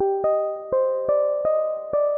you